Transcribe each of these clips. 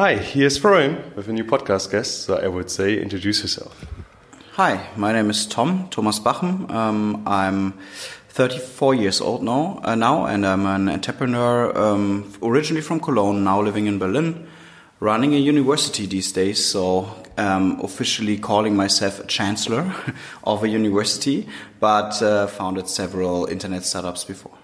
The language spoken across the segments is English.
Hi, here's Florian with a new podcast guest. So I would say introduce yourself. Hi, my name is Tom Thomas Bachem. Um, I'm 34 years old now, uh, now, and I'm an entrepreneur um, originally from Cologne, now living in Berlin, running a university these days. So um, officially calling myself a chancellor of a university, but uh, founded several internet startups before.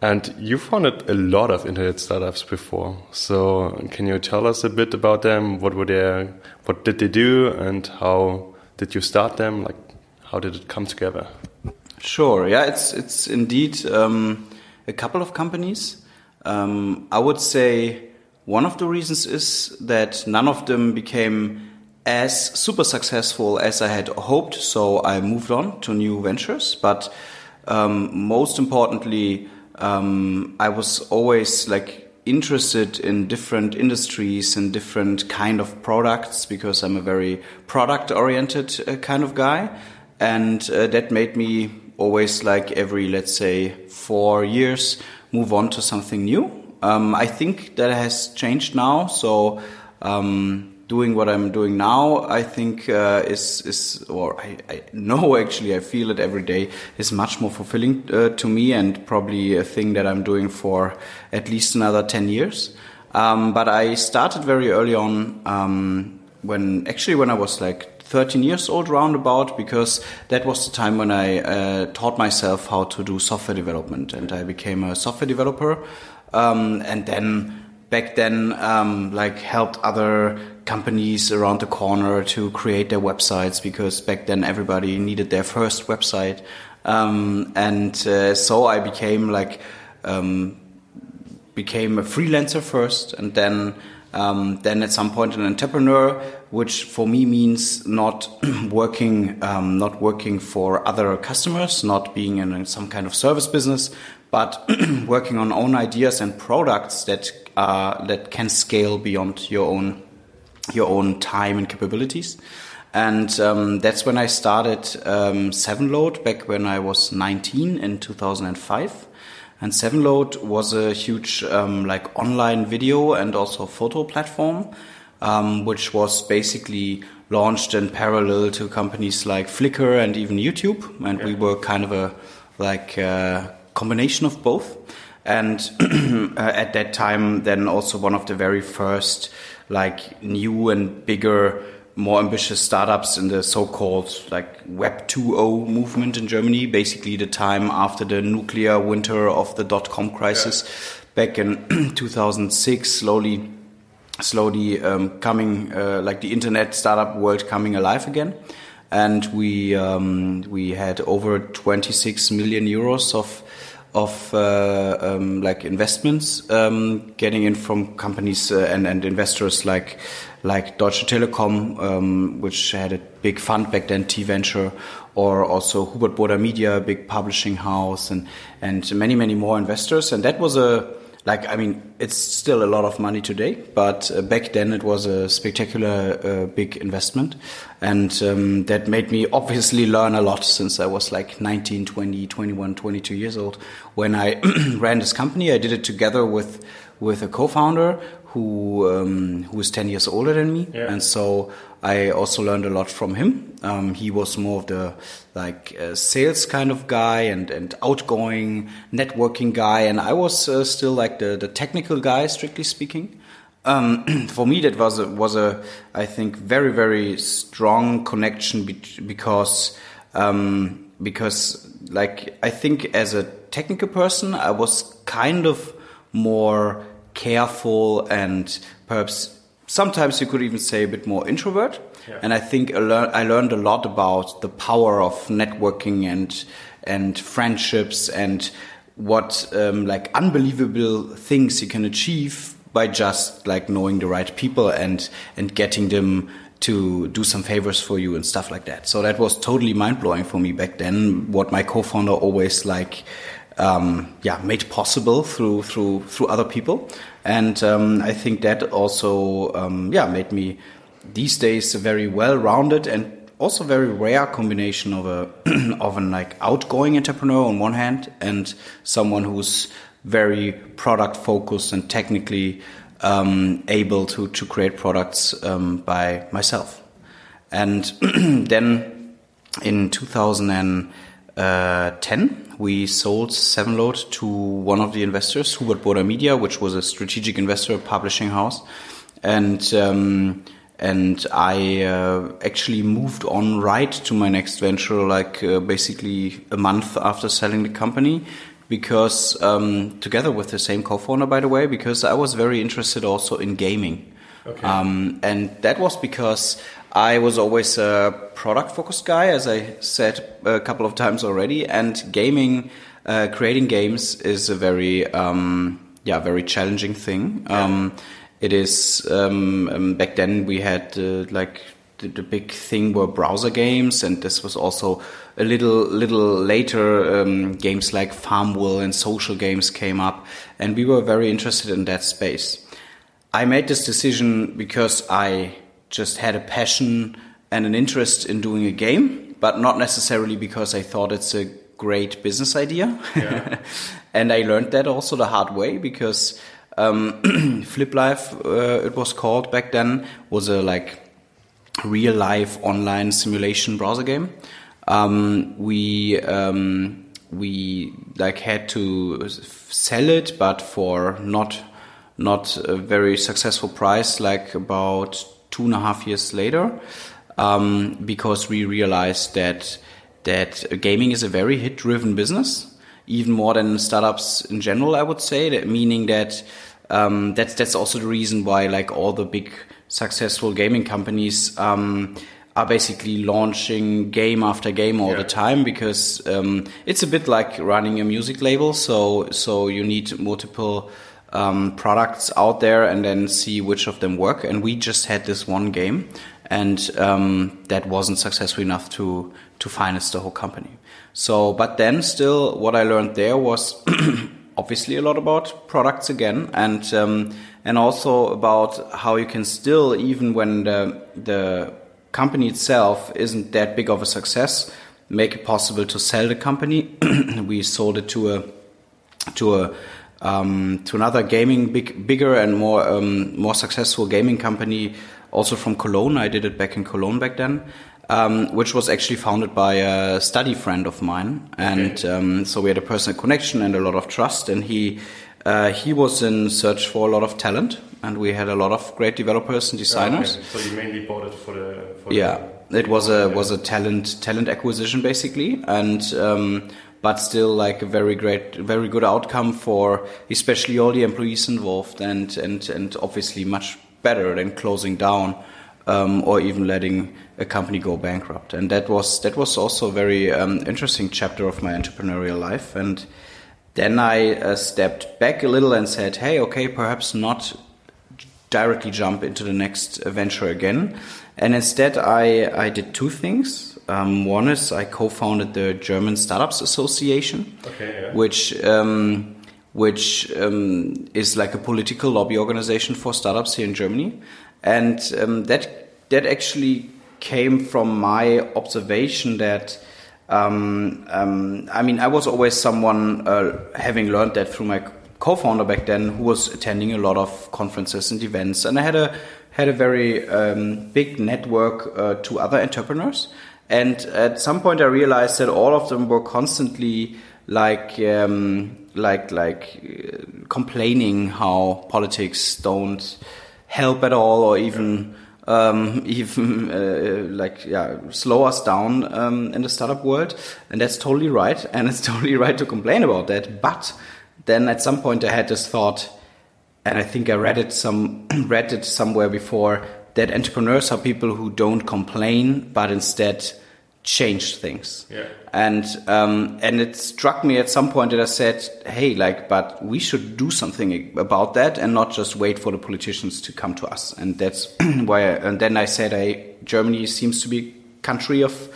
And you founded a lot of internet startups before. So can you tell us a bit about them? What were they? What did they do? And how did you start them? Like, how did it come together? Sure. Yeah, it's it's indeed um, a couple of companies. Um, I would say one of the reasons is that none of them became as super successful as I had hoped. So I moved on to new ventures. But um, most importantly um, I was always like interested in different industries and different kind of products because I'm a very product oriented uh, kind of guy. And uh, that made me always like every, let's say, four years move on to something new. Um, I think that has changed now. So, um, doing what I'm doing now, I think uh, is is or I, I, know actually I feel it every day is much more fulfilling uh, to me and probably a thing that I'm doing for at least another ten years. Um, but I started very early on um, when actually when I was like 13 years old roundabout because that was the time when I uh, taught myself how to do software development and I became a software developer um, and then back then um, like helped other companies around the corner to create their websites because back then everybody needed their first website. Um, and uh, so I became like um, became a freelancer first and then um, then at some point an entrepreneur which for me means not working um, not working for other customers not being in some kind of service business but working on own ideas and products that uh, that can scale beyond your own your own time and capabilities. And um, that's when I started um, Sevenload back when I was 19 in 2005. And Sevenload was a huge um, like online video and also photo platform, um, which was basically launched in parallel to companies like Flickr and even YouTube. And yeah. we were kind of a like uh, combination of both. And uh, at that time, then also one of the very first like new and bigger more ambitious startups in the so-called like Web 2.0 movement in Germany, basically the time after the nuclear winter of the dot-com crisis yeah. back in 2006, slowly, slowly um, coming, uh, like the internet startup world coming alive again. And we, um, we had over 26 million euros of of uh, um, like investments um, getting in from companies uh, and, and investors like like Deutsche Telekom, um, which had a big fund back then, T Venture, or also Hubert Burda Media, big publishing house, and and many many more investors. And that was a like I mean, it's still a lot of money today, but uh, back then it was a spectacular uh, big investment, and um, that made me obviously learn a lot since I was like 19, 20, 21, 22 years old when I ran this company. I did it together with with a co-founder who um, who is 10 years older than me, yeah. and so I also learned a lot from him. Um, he was more of the like uh, sales kind of guy and, and outgoing networking guy, and I was uh, still like the, the technical guy, strictly speaking. Um, for me, that was a, was a I think very very strong connection be because um, because like I think as a technical person, I was kind of more careful and perhaps sometimes you could even say a bit more introvert. Yeah. And I think I, lear I learned a lot about the power of networking and and friendships and what um, like unbelievable things you can achieve by just like knowing the right people and and getting them to do some favors for you and stuff like that. So that was totally mind blowing for me back then. What my co-founder always like, um, yeah, made possible through through through other people. And um, I think that also, um, yeah, made me these days a very well-rounded and also very rare combination of a of an like outgoing entrepreneur on one hand and someone who's very product focused and technically um, able to to create products um, by myself. And then in 2010, we sold Sevenload to one of the investors, Hubert Burda Media, which was a strategic investor, publishing house, and. Um, and I uh, actually moved on right to my next venture, like uh, basically a month after selling the company, because um, together with the same co-founder, by the way, because I was very interested also in gaming, okay. um, and that was because I was always a product-focused guy, as I said a couple of times already, and gaming, uh, creating games is a very um, yeah very challenging thing. Yeah um, it is um, um, back then we had uh, like the, the, big thing were browser games, and this was also a little little later. Um, games like Farmville and social games came up, and we were very interested in that space. I made this decision because I just had a passion and an interest in doing a game, but not necessarily because I thought it's a great business idea. Yeah. and I learned that also the hard way because um, Flip Life, uh, it was called back then, was a like real life online simulation browser game. Um, we um, we like had to sell it, but for not not a very successful price, like about two and a half years later, um, because we realized that that gaming is a very hit driven business, even more than startups in general. I would say that meaning that um, that's that's also the reason why like all the big successful gaming companies um, are basically launching game after game all yeah. the time because um, it's a bit like running a music label. So so you need multiple um, products out there and then see which of them work. And we just had this one game, and um, that wasn't successful enough to to finance the whole company. So, but then still, what I learned there was obviously a lot about products again, and um, and also about how you can still, even when the the company itself isn't that big of a success, make it possible to sell the company. we sold it to a to a um, to another gaming big bigger and more um, more successful gaming company, also from Cologne. I did it back in Cologne back then, um, which was actually founded by a study friend of mine, and okay. um, so we had a personal connection and a lot of trust. And he uh, he was in search for a lot of talent, and we had a lot of great developers and designers. Oh, okay. So you mainly bought it for the for yeah. The, it was a was a talent talent acquisition basically, and um, but still like a very great, very good outcome for especially all the employees involved, and and and obviously much better than closing down um, or even letting a company go bankrupt. And that was that was also a very um, interesting chapter of my entrepreneurial life. And then I uh, stepped back a little and said, "Hey, okay, perhaps not directly jump into the next venture again." And instead, I I did two things. Um, one is I co-founded the German Startups Association, okay, yeah. which um, which um, is like a political lobby organization for startups here in Germany. And um, that that actually came from my observation that um, um, I mean I was always someone uh, having learned that through my co-founder back then who was attending a lot of conferences and events. And I had a had a very um, big network uh, to other entrepreneurs and at some point I realized that all of them were constantly like um, like like uh, complaining how politics don't help at all or even um, even uh, like yeah slow us down um, in the startup world. And that's totally right. And it's totally right to complain about that. But then at some point I had this thought and I think I read it some read it somewhere before that entrepreneurs are people who don't complain but instead change things. Yeah. And um, and it struck me at some point that I said, "Hey, like, but we should do something about that and not just wait for the politicians to come to us." And that's why. I, and then I said, "Hey, Germany seems to be a country of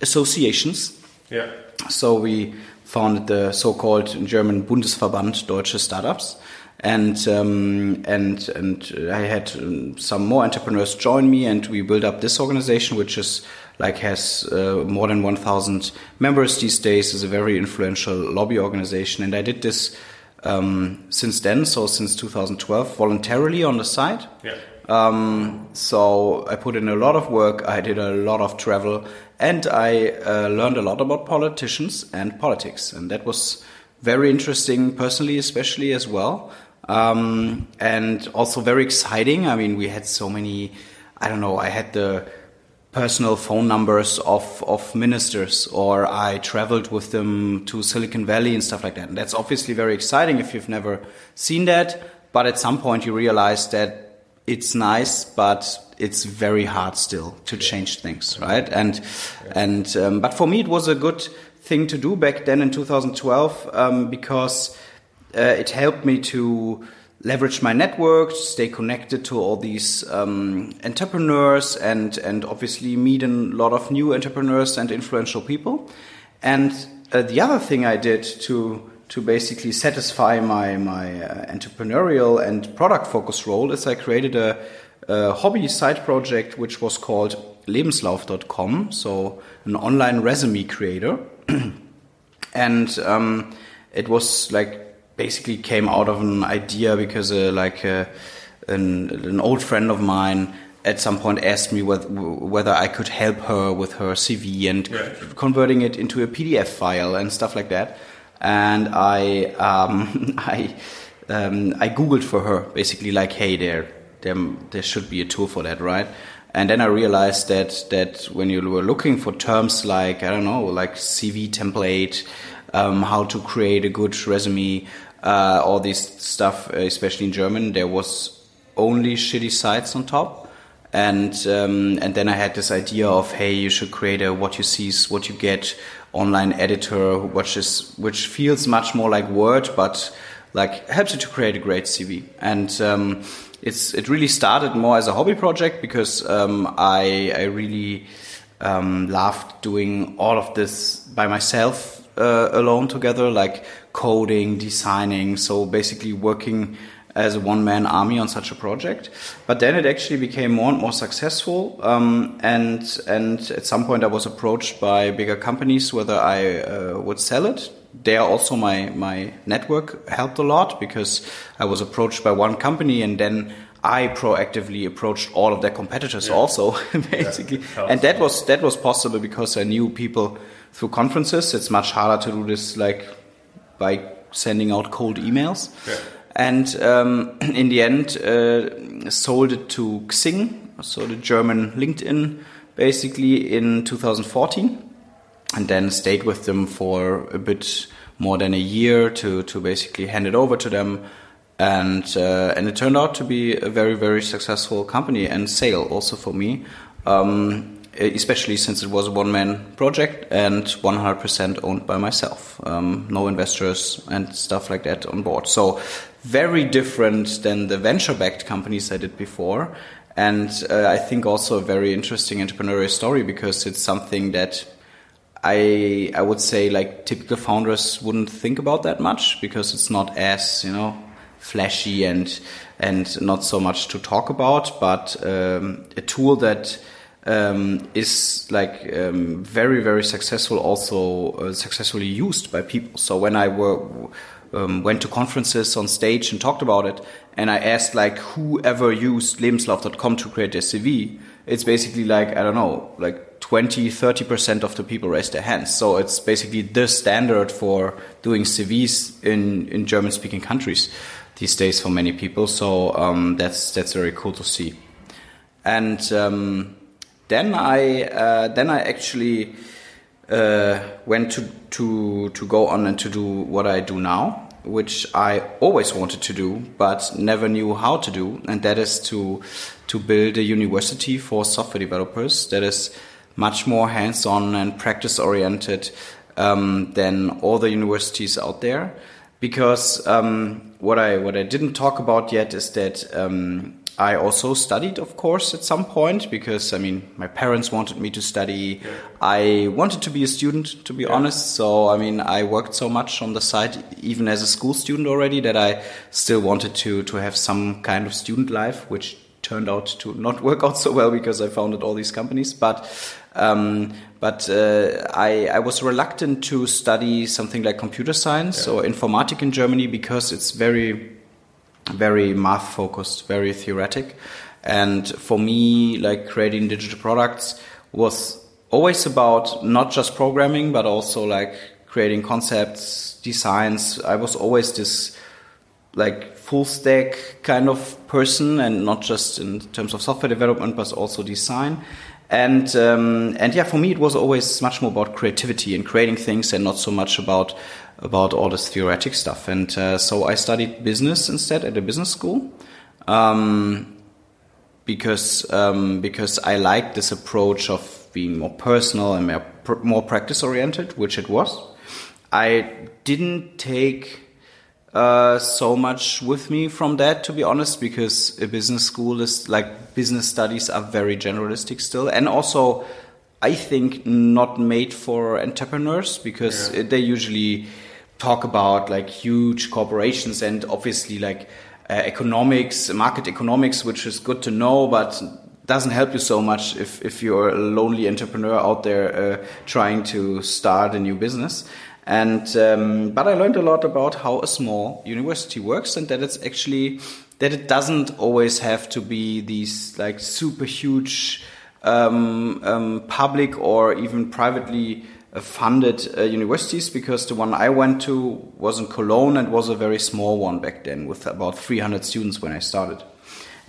associations." Yeah. So we founded the so-called German Bundesverband Deutsche Startups and um, and and I had um, some more entrepreneurs join me, and we built up this organization, which is like has uh, more than 1,000 members these days. is a very influential lobby organization, and I did this um, since then, so since 2012, voluntarily on the side. Yeah. Um, so I put in a lot of work. I did a lot of travel, and I uh, learned a lot about politicians and politics, and that was very interesting personally, especially as well, um, and also very exciting. I mean, we had so many. I don't know. I had the personal phone numbers of, of ministers, or I traveled with them to Silicon Valley and stuff like that. And that's obviously very exciting if you've never seen that. But at some point, you realize that it's nice, but it's very hard still to change things, right? And and um, but for me, it was a good thing to do back then in 2012 um, because uh, it helped me to leverage my network, stay connected to all these um, entrepreneurs, and and obviously meet a lot of new entrepreneurs and influential people. And uh, the other thing I did to to basically satisfy my my uh, entrepreneurial and product focus role is I created a, a hobby side project which was called Lebenslauf.com, so an online resume creator, and um, it was like basically came out of an idea because uh, like uh, an, an, old friend of mine at some point asked me whether, whether I could help her with her CV and yeah. converting it into a PDF file and stuff like that. And I um, I um, I googled for her basically like, hey, there there there should be a tool for that, right? And then I realized that that when you were looking for terms like I don't know, like CV template, um, how to create a good resume, uh, all this stuff, especially in German, there was only shitty sites on top. And um, and then I had this idea of hey, you should create a what you see is what you get online editor, which is which feels much more like Word, but like helps you to create a great CV. And um, it's it really started more as a hobby project because um, I I really um, loved doing all of this by myself uh, alone together, like coding, designing. So basically working as a one man army on such a project. But then it actually became more and more successful. Um, and and at some point, I was approached by bigger companies whether I uh, would sell it. There also my my network helped a lot because I was approached by one company and then I proactively approached all of their competitors yeah. also, basically. Yeah, and that was that was possible because I knew people through conferences. It's much harder to do this like by sending out cold emails. Yeah. And um, in the end, uh, sold it to Xing, so the German LinkedIn, basically in 2014, and then stayed with them for a bit more than a year to to basically hand it over to them. And uh, and it turned out to be a very very successful company and sale also for me. Um, especially since it was a one man project and 100% owned by myself. Um, no investors and stuff like that on board. So, very different than the venture backed companies I did before. And uh, I think also a very interesting entrepreneurial story because it's something that I I would say like typical founders wouldn't think about that much because it's not as you know flashy and and not so much to talk about, but um, a tool that um, is like um, very very successful also uh, successfully used by people. So when i were, um, went to conferences on stage and talked about it and i asked like whoever used lebenslauf.com to create their cv it's basically like i don't know like 20 30% of the people raised their hands. So it's basically the standard for doing cvs in in german speaking countries these days for many people. So um, that's that's very cool to see. And um, then I uh, then I actually uh, went to to to go on and to do what I do now, which I always wanted to do but never knew how to do, and that is to to build a university for software developers that is much more hands-on and practice-oriented um, than all the universities out there. Because um, what I what I didn't talk about yet is that um, I also studied, of course, at some point because I mean, my parents wanted me to study. Yeah. I wanted to be a student, to be yeah. honest. So, I mean, I worked so much on the side, even as a school student already, that I still wanted to to have some kind of student life, which turned out to not work out so well because I founded all these companies. But Um, but uh, I, I was reluctant to study something like computer science yeah. or informatic in Germany because it's very, very math focused, very theoretic. And for me, like creating digital products was always about not just programming, but also like creating concepts, designs. I was always this like full stack kind of person and not just in terms of software development, but also design. And um, and yeah, for me it was always much more about creativity and creating things, and not so much about about all this theoretic stuff. And uh, so I studied business instead at a business school, um, because um, because I liked this approach of being more personal and more, more practice oriented, which it was. I didn't take uh, so much with me from that, to be honest, because a business school is like business studies are very generalistic still, and also I think not made for entrepreneurs because yeah. they usually talk about like huge corporations and obviously like uh, economics, market economics, which is good to know, but doesn't help you so much if, if you're a lonely entrepreneur out there uh, trying to start a new business. And um, but I learned a lot about how a small university works and that it's actually that it doesn't always have to be these like super huge um, um, public or even privately uh, funded uh, universities because the one I went to was in Cologne and was a very small one back then with about 300 students when I started.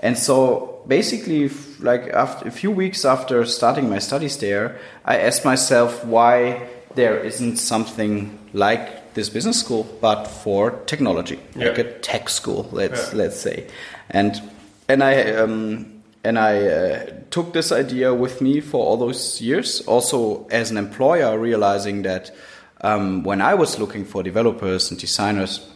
And so basically, like after a few weeks after starting my studies there, I asked myself why there isn't something like this business school, but for technology, yeah. like a tech school, let's yeah. let's say, and and I um, and I uh, took this idea with me for all those years. Also, as an employer, realizing that um, when I was looking for developers and designers,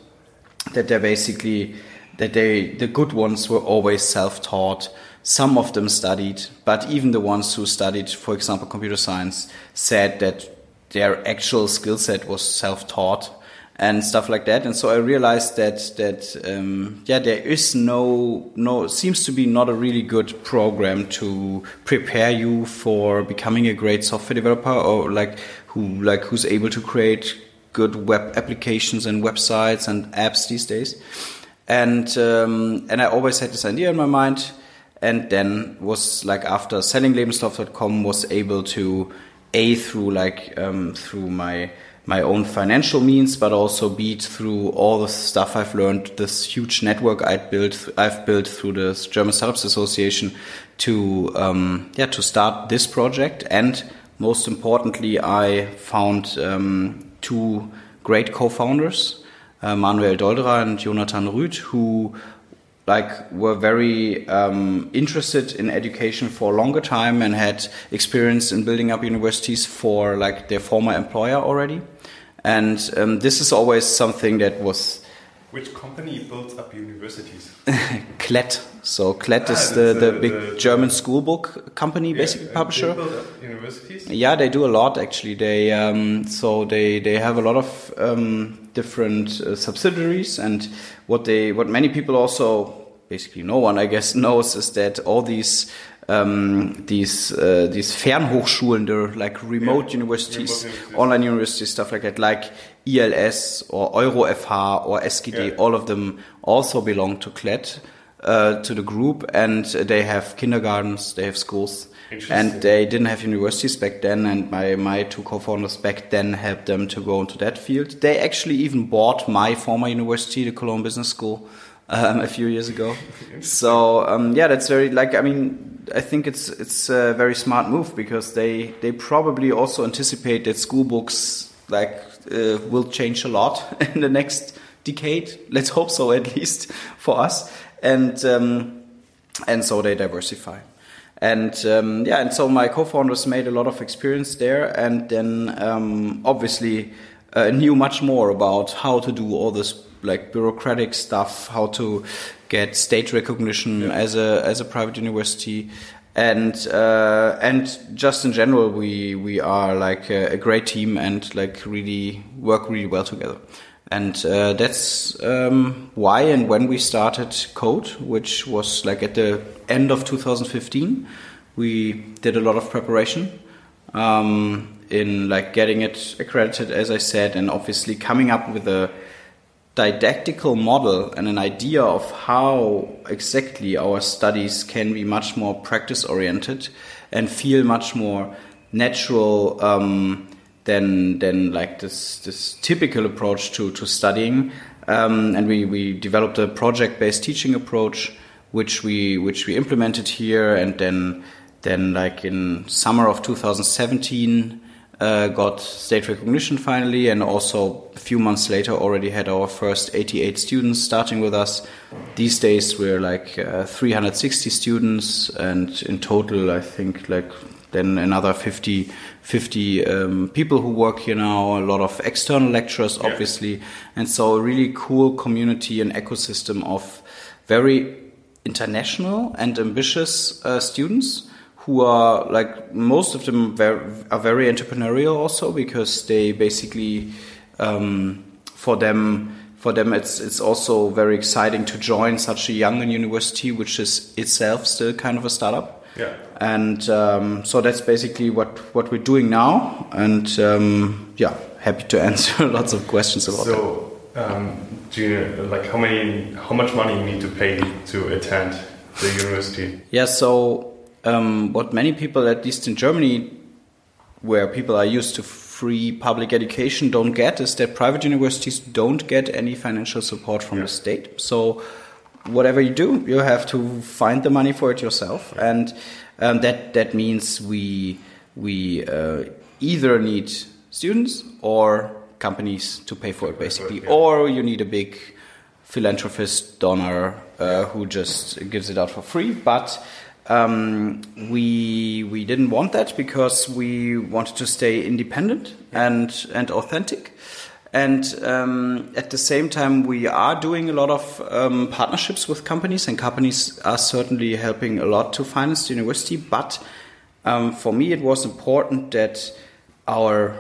that they're basically that they the good ones were always self-taught. Some of them studied, but even the ones who studied, for example, computer science, said that their actual skill set was self-taught and stuff like that. And so I realized that that um, yeah, there is no no seems to be not a really good program to prepare you for becoming a great software developer or like who like who's able to create good web applications and websites and apps these days. And um, and I always had this idea in my mind, and then was like after selling Lebenslauf.com was able to a through like um, through my my own financial means, but also b through all the stuff I've learned, this huge network I've built I've built through the German Startups Association to um, yeah to start this project. And most importantly, I found um, two great co-founders, uh, Manuel Dolderer and Jonathan Rüth, who like were very um, interested in education for a longer time and had experience in building up universities for like their former employer already. And um, this is always something that was which company builds up universities? Klett. So Klett ah, is the, the, the big the, German school book company yeah, basically publisher. they universities? Yeah they do a lot actually. They um, so they they have a lot of um, different uh, subsidiaries and what they what many people also basically no one I guess knows is that all these um, these uh, these Fernhochschulen, they're like remote yeah, universities, remote online universities, stuff like that, like ILS or EuroFH or SGD. Yeah. All of them also belong to Klett, uh, to the group, and they have kindergartens, they have schools, and they didn't have universities back then. And my my two co-founders back then helped them to go into that field. They actually even bought my former university, the Cologne Business School um, a few years ago. So um, yeah, that's very like I mean I think it's it's a very smart move because they they probably also anticipate that school books like uh, will change a lot in the next decade. Let's hope so at least for us. And um, and so they diversify. And um, yeah, and so my co-founders made a lot of experience there, and then um, obviously uh, knew much more about how to do all this like bureaucratic stuff, how to get state recognition yeah. as a as a private university, and uh, and just in general, we we are like a, a, great team and like really work really well together. And uh, that's um, why and when we started Code, which was like at the end of 2015, we did a lot of preparation um, in like getting it accredited, as I said, and obviously coming up with a didactical model and an idea of how exactly our studies can be much more practice oriented and feel much more natural um, than than like this this typical approach to to studying. Um, and we, we developed a project based teaching approach, which we which we implemented here, and then then like in summer of 2017 uh, got state recognition finally, and also a few months later already had our first 88 students starting with us. These days we're like uh, 360 students, and in total I think like then another 50, 50 um, people who work here now, a lot of external lecturers, yeah. obviously, and so a really cool community and ecosystem of very international and ambitious uh, students who are like most of them are very entrepreneurial also because they basically um, for them for them it's it's also very exciting to join such a young university which is itself still kind of a startup yeah and um, so that's basically what what we're doing now and um, yeah happy to answer lots of questions about it. so um, do you like how many how much money you need to pay to attend the university yeah so um, what many people, at least in Germany, where people are used to free public education, don't get is that private universities don't get any financial support from yeah. the state. So whatever you do, you have to find the money for it yourself, and um, that that means we we uh, either need students or companies to pay for it, basically, yeah. or you need a big philanthropist donor uh, who just gives it out for free, but um, we we didn't want that because we wanted to stay independent and and authentic. And um, at the same time, we are doing a lot of um, partnerships with companies, and companies are certainly helping a lot to finance the university. But um, for me, it was important that our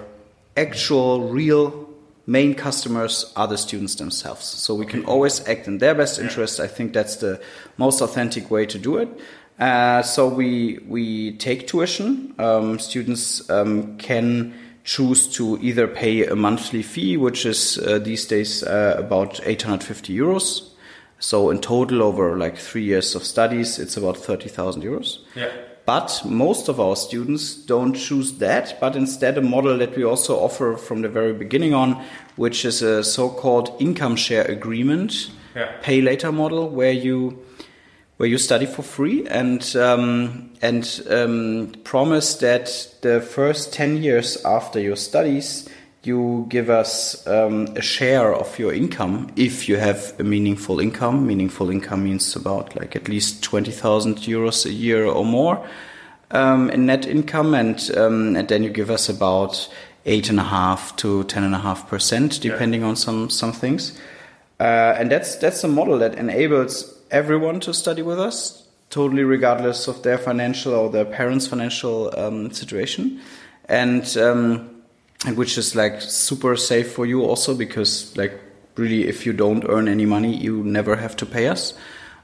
actual, real main customers are the students themselves. So we can always act in their best interest. I think that's the most authentic way to do it. Uh, so we we take tuition. Um, students um, can choose to either pay a monthly fee, which is uh, these days uh, about 850 euros. So in total, over like three years of studies, it's about 30,000 euros. Yeah. But most of our students don't choose that, but instead a model that we also offer from the very beginning on, which is a so-called income share agreement, yeah. pay later model, where you where you study for free and um, and um, promise that the first 10 years after your studies you give us um, a share of your income if you have a meaningful income. Meaningful income means about like at least 20,000 euros a year or more um, in net income. And um, and then you give us about eight and a half to ten and a half percent depending yeah. on some some things. Uh, and that's that's a model that enables everyone to study with us, totally regardless of their financial or their parents' financial um, situation, and um, which is like super safe for you also because like really if you don't earn any money, you never have to pay us.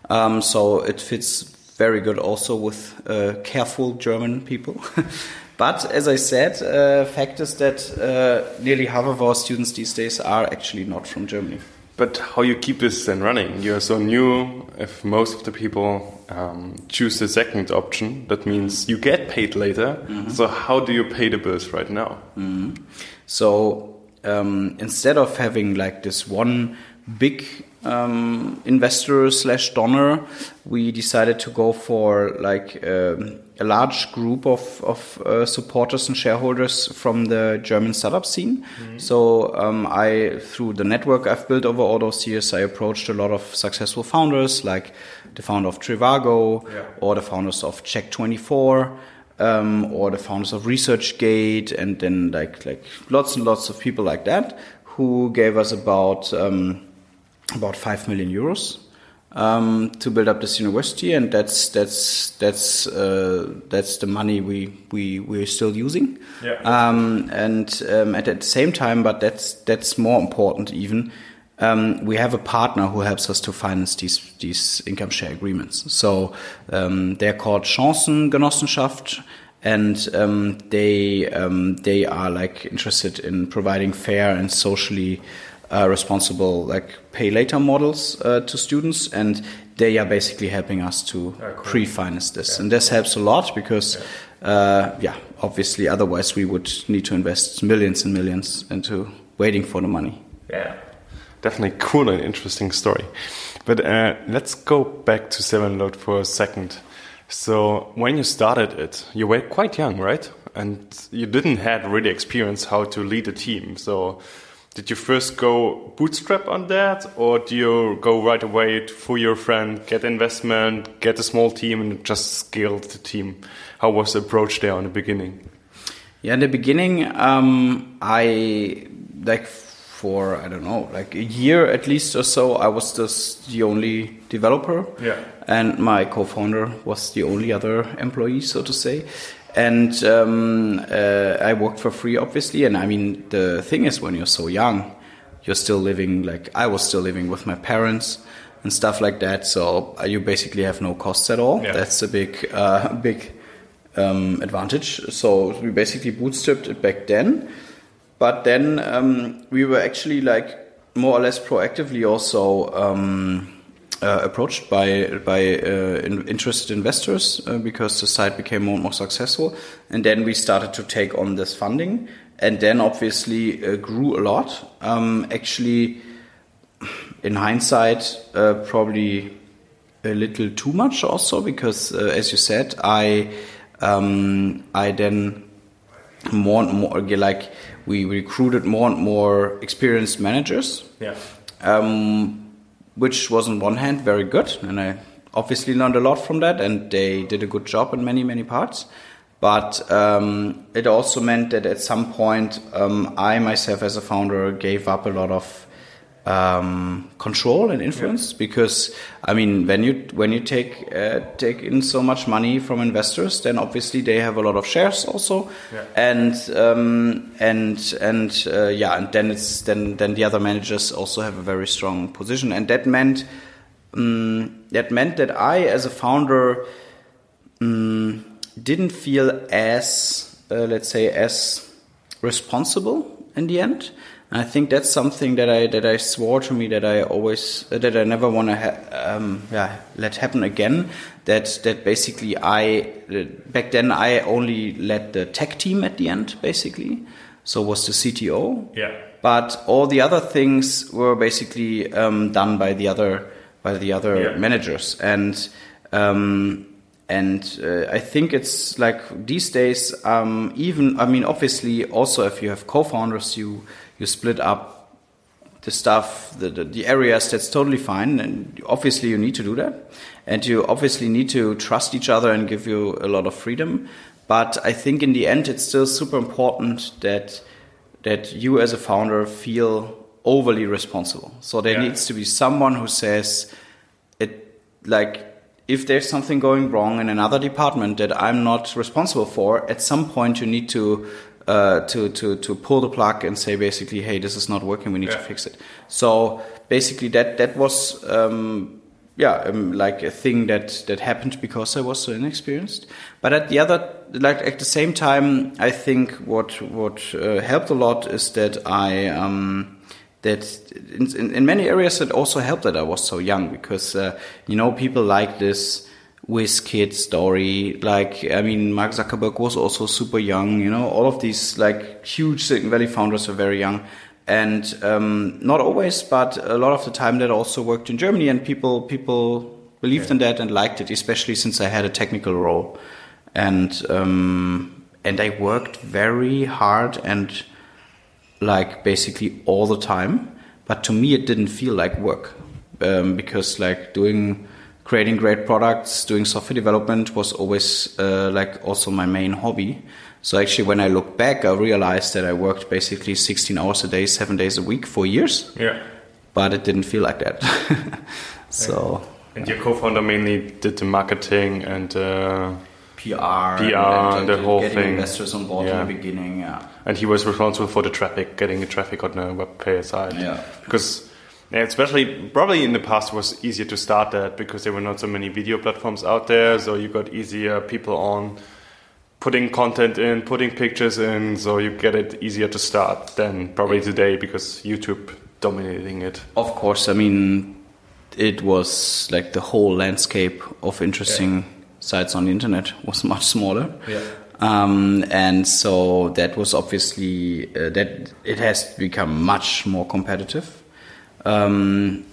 Um, so it fits very good also with uh, careful German people. but as I said, uh, fact is that uh, nearly half of our students these days are actually not from Germany. But how you keep this then running? You're so new. If most of the people um, choose the second option, that means you get paid later. Mm -hmm. So how do you pay the bills right now? Mm -hmm. So um, instead of having like this one big um, investor slash donor, we decided to go for like um, a large group of, of uh, supporters and shareholders from the German startup scene. Mm-hmm. So um, I, through the network I've built over all those years, I approached a lot of successful founders, like the founder of Trivago yeah. or the founders of Check24. Um, or the founders of ResearchGate, and then like like lots and lots of people like that who gave us about um, about five million euros um, to build up this university, and that's that's that's uh, that's the money we we we're still using. Yeah. Um, and um, at, at the same time, but that's that's more important even. Um, we have a partner who helps us to finance these these income share agreements. So um, they're called Chancengenossenschaft, and um, they um, they are like interested in providing fair and socially uh, responsible like pay later models uh, to students, and they are basically helping us to Ah, cool. pre-finance this, Yeah. and this helps a lot because. Uh, yeah, obviously, otherwise we would need to invest millions and millions into waiting for the money. Yeah. Definitely cool and interesting story. But uh, let's go back to Sevenload for a second. So when you started it, you were quite young, right? And you didn't had really experience how to lead a team. So did you first go bootstrap on that, or do you go right away to, for your friend, get investment, get a small team, and just scale the team? How was the approach there in the beginning? Yeah, in the beginning, um, I like for I don't know, like a year at least or so, I was just the only developer. Yeah. And my co-founder was the only other employee, so to say. And um, uh, I worked for free, obviously. And I mean, the thing is, when you're so young, you're still living like I was still living with my parents and stuff like that. So uh, you basically have no costs at all. Yeah. That's a big, uh, big um, advantage. So we basically bootstrapped it back then, but then um, we were actually like more or less proactively also um, uh, approached by by uh, in, interested investors uh, because the site became more and more successful, and then we started to take on this funding, and then obviously uh, grew a lot. Um, actually, in hindsight, uh, probably a little too much also because, uh, as you said, I um, I then more and more like we recruited more and more experienced managers, Yeah. um, which was on one hand very good, and I obviously learned a lot from that, and they did a good job in many many parts. But um, it also meant that at some point, um, I myself as a founder gave up a lot of um, control and influence because I mean when you when you take uh, take in so much money from investors, then obviously they have a lot of shares also, Yeah. and um, and and uh, yeah, and then it's then then the other managers also have a very strong position, and that meant um, that meant that I as a founder um, didn't feel as uh, let's say as responsible in the end. I think that's something that I that I swore to me that I always uh, that I never want to ha- um, yeah let happen again. That that basically I uh, back then I only led the tech team at the end basically, so was the CTO. Yeah. But all the other things were basically um, done by the other by the other Yeah. managers and. Um, and uh, I think it's like these days, um, even I mean, obviously, also if you have co-founders, you you split up the stuff, the, the the areas. That's totally fine, and obviously you need to do that, and you obviously need to trust each other and give you a lot of freedom. But I think in the end, it's still super important that that you as a founder feel overly responsible. So there Yeah. needs to be someone who says it like if there's something going wrong in another department that I'm not responsible for, at some point you need to uh, to to to pull the plug and say basically, hey, this is not working. We need to fix it. So basically, that that was. Um, yeah, um, like a thing that that happened because I was so inexperienced. But at the other, like at the same time, I think what what uh, helped a lot is that I um, that in, in, in many areas it also helped that I was so young because uh, you know people like this whiz kid story. Like I mean Mark Zuckerberg was also super young you know all of these like huge Silicon Valley founders are very young. And um, not always but a lot of the time that also worked in Germany and people people believed in that and liked it especially since I had a technical role. And um, and I worked very hard and like basically all the time. But to me, it didn't feel like work um, because like doing creating great products, doing software development was always uh, like also my main hobby. So actually, when I look back, I realized that I worked basically 16 hours a day, seven days a week for years, Yeah. but it didn't feel like that. so And your co-founder mainly did the marketing and uh, PR, PR, the whole getting thing. investors on board Yeah. in the beginning. Yeah. and he was responsible for the traffic, getting the traffic on the web player side. Yeah. Because yeah, especially probably in the past was easier to start that because there were not so many video platforms out there, so you got easier people on putting content in, putting pictures in, so you get it easier to start than probably today because YouTube dominating it. Of course, I mean, it was like the whole landscape of interesting yeah. sites on the internet was much smaller. Yeah. Um, and so that was obviously uh, that it has become much more competitive. Um,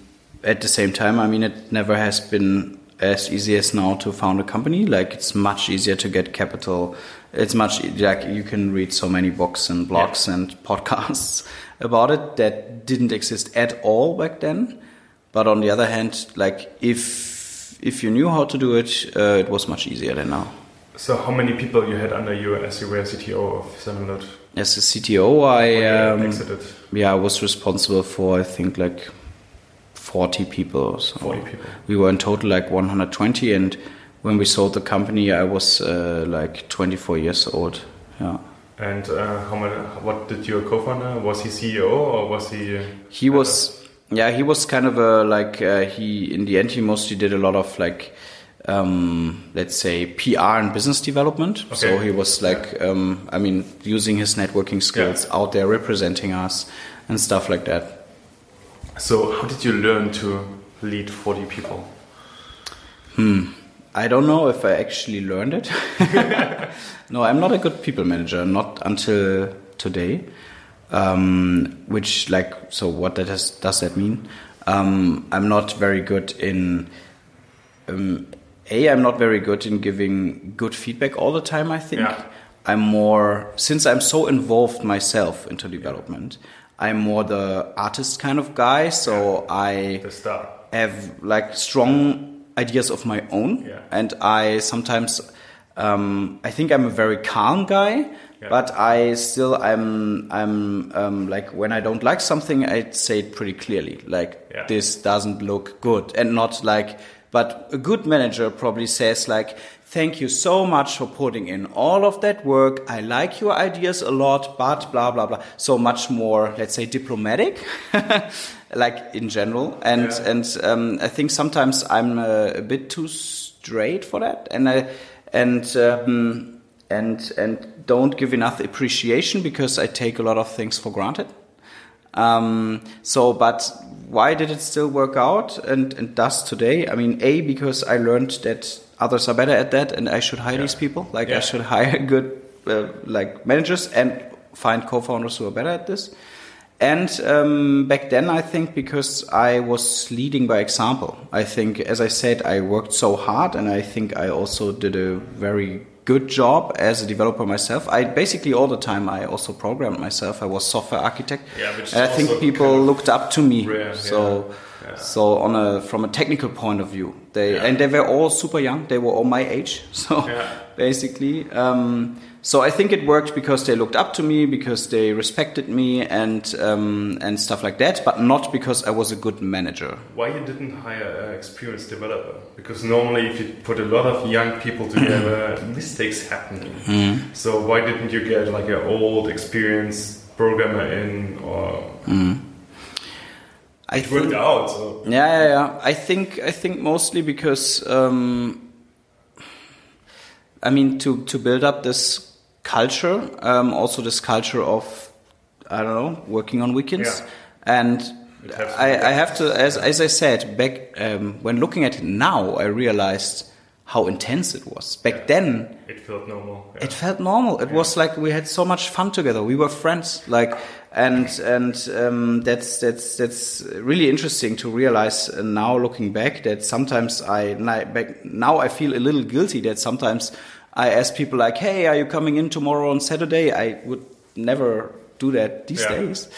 at the same time, I mean, it never has been as easy as now to found a company. Like it's much easier to get capital. It's much like you can read so many books and blogs yeah. and podcasts about it that didn't exist at all back then. But on the other hand, like if if you knew how to do it, uh, it was much easier than now. So how many people you had under you as you were CTO of Sevenload? As a CTO, I um, yeah, I was responsible for I think like 40 people. So 40 people. We were in total like 120, and when we sold the company, I was uh, like 24 years old. Yeah. And uh, how much? What did your co-founder? Was he CEO or was he? He was. Yeah, he was kind of a like uh, he. In the end, he mostly did a lot of like. Um, let's say PR and business development. Okay. So he was like, um, I mean, using his networking skills yeah. out there, representing us and stuff like that. So, how did you learn to lead 40 people? Hmm. I don't know if I actually learned it. no, I'm not a good people manager, not until today. Um, which, like, so what that has, does that mean? Um, I'm not very good in. Um, a, I'm not very good in giving good feedback all the time, I think. Yeah. I'm more, since I'm so involved myself into development, I'm more the artist kind of guy, so yeah. I have like strong ideas of my own, yeah. and I sometimes um, I think I'm a very calm guy, yeah. but I still I'm I'm um, like when I don't like something, I say it pretty clearly, like this doesn't look good, and not like. But a good manager probably says like, Thank you so much for putting in all of that work. I like your ideas a lot, but blah, blah, blah. So much more, let's say, diplomatic, like in general. And, yeah. and um, I think sometimes I'm a, a, bit too straight for that. And I, and, um, and, and don't give enough appreciation because I take a lot of things for granted. Um, so, but why did it still work out and, and does today? I mean, A, because I learned that others are better at that and I should hire yeah. these people. Like yeah. I should hire good uh, like managers and find co-founders who are better at this. And um, back then, I think because I was leading by example. I think, as I said, I worked so hard, and I think I also did a very good job as a developer myself. I basically all the time I also programmed myself. I was software architect, yeah, and I think people kind of looked up to me. Rare, so. Yeah so on a from a technical point of view, they yeah. and they were all super young. They were all my age. So yeah. basically, um, so I think it worked because they looked up to me, because they respected me, and um, and stuff like that. But not because I was a good manager. Why you didn't hire an experienced developer? Because normally, if you put a lot of young people together, mistakes happen. Mm. So why didn't you get like an old experienced programmer in or? Mm. I it worked out. So. Yeah, yeah, yeah. I think I think mostly because um, I mean to to build up this culture, um, also this culture of I don't know working on weekends, yeah. and I, I, have to as as I said back um, when looking at it now, I realized how intense it was back yeah. then. It felt normal. Yeah. It felt normal. It was like we had so much fun together. We were friends. Like and and um, that's that's that's really interesting to realize now looking back that sometimes I back now I feel a little guilty that sometimes I ask people like, "Hey, are you coming in tomorrow on Saturday?" I would never do that these yeah. days.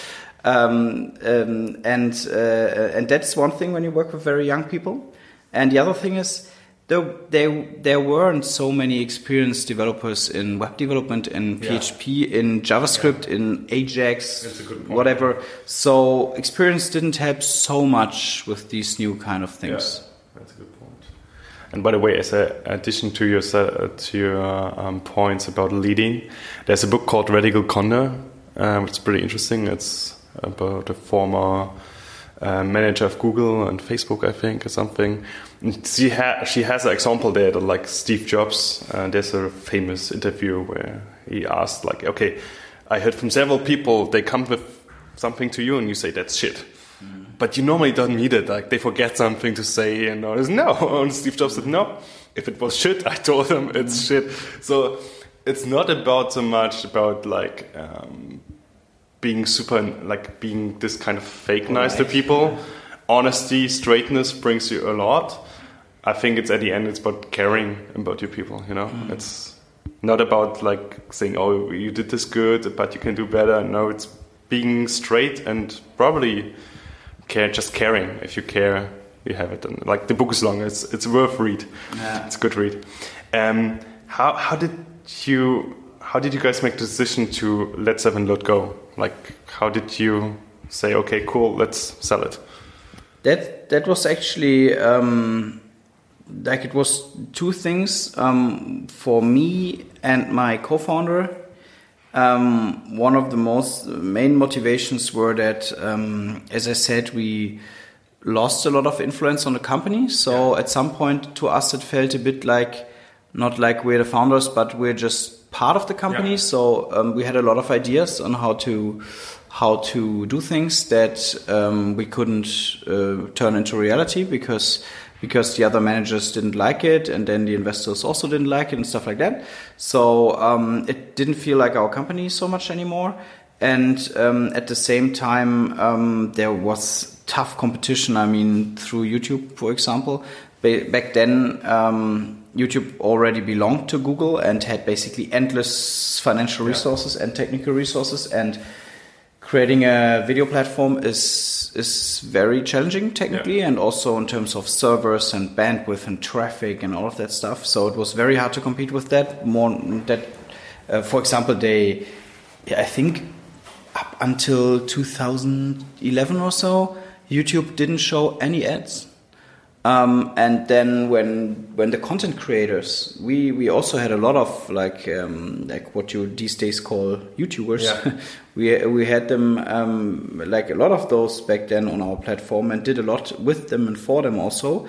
Um, um, and uh, and that's one thing when you work with very young people. And the other thing is there, there, there weren't so many experienced developers in web development, in PHP, in JavaScript, yeah. in Ajax, whatever. So experience didn't help so much with these new kind of things. Yeah, that's a good point. And by the way, as an addition to your to your um, points about leading, there's a book called Radical Candor. Um, it's pretty interesting. It's about a former uh, manager of Google and Facebook, I think, or something. And she ha- she has an example there, that, like Steve Jobs. Uh, there's a famous interview where he asked, like, okay, I heard from several people they come with something to you, and you say that's shit. But you normally don't need it. Like they forget something to say, and all this. No, and Steve Jobs said no. If it was shit, I told them it's shit. So it's not about so much about like um, being super like being this kind of fake nice to people. Honesty, straightness brings you a lot. I think it's at the end it's about caring about your people. You know, it's not about like saying, "Oh, you did this good, but you can do better." No, it's being straight and probably care, just caring. If you care, you have it. And like the book is long, it's it's worth read. Yeah. It's a good read. Um, how how did you how did you guys make the decision to let Sevenload go? Like how did you say, okay, cool, let's sell it? That that was actually um, like it was two things um, for me and my co-founder. Um, one of the most main motivations were that, um, as I said, we lost a lot of influence on the company. So at some point, to us, it felt a bit like not like we're the founders, but we're just part of the company. Yeah. So um, we had a lot of ideas on how to how to do things that um, we couldn't uh, turn into reality because because the other managers didn't like it, and then the investors also didn't like it, and stuff like that. So um, it didn't feel like our company so much anymore. And um, at the same time, um, there was tough competition. I mean, through YouTube, for example. Back then, um, YouTube already belonged to Google and had basically endless financial resources and technical resources. And creating a video platform is is very challenging technically and also in terms of servers and bandwidth and traffic and all of that stuff. So it was very hard to compete with that. More that, uh, for example, they, yeah, I think up until 2011 or so, YouTube didn't show any ads. Um, and then when when the content creators, we we also had a lot of like um, like what you these days call YouTubers. Yeah. we we had them um, like a lot of those back then on our platform and did a lot with them and for them also.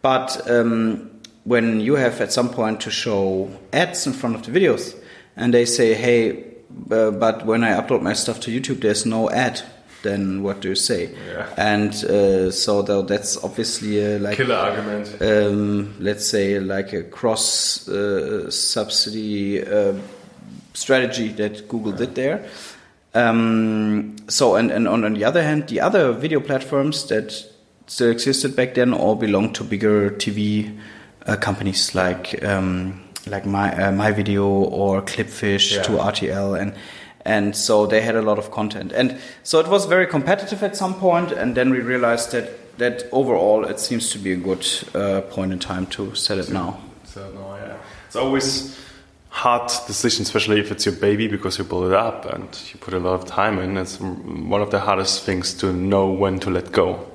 But um, when you have at some point to show ads in front of the videos, and they say, "Hey, uh, but when I upload my stuff to YouTube, there's no ad." Then what do you say? Yeah. And uh, so though that's obviously a, like Killer argument. um, let's say like a cross uh, subsidy uh, strategy that Google did there. Um, so and, and on, on the other hand, the other video platforms that still existed back then all belonged to bigger TV uh, companies like um, like my uh, MyVideo or Clipfish Yeah. to RTL and and so they had a lot of content and so it was very competitive at some point and then we realized that that overall it seems to be a good uh, point in time to sell it now. So no, yeah, it's always hard decision, especially if it's your baby because you build it up and you put a lot of time in. It's one of the hardest things to know when to let go.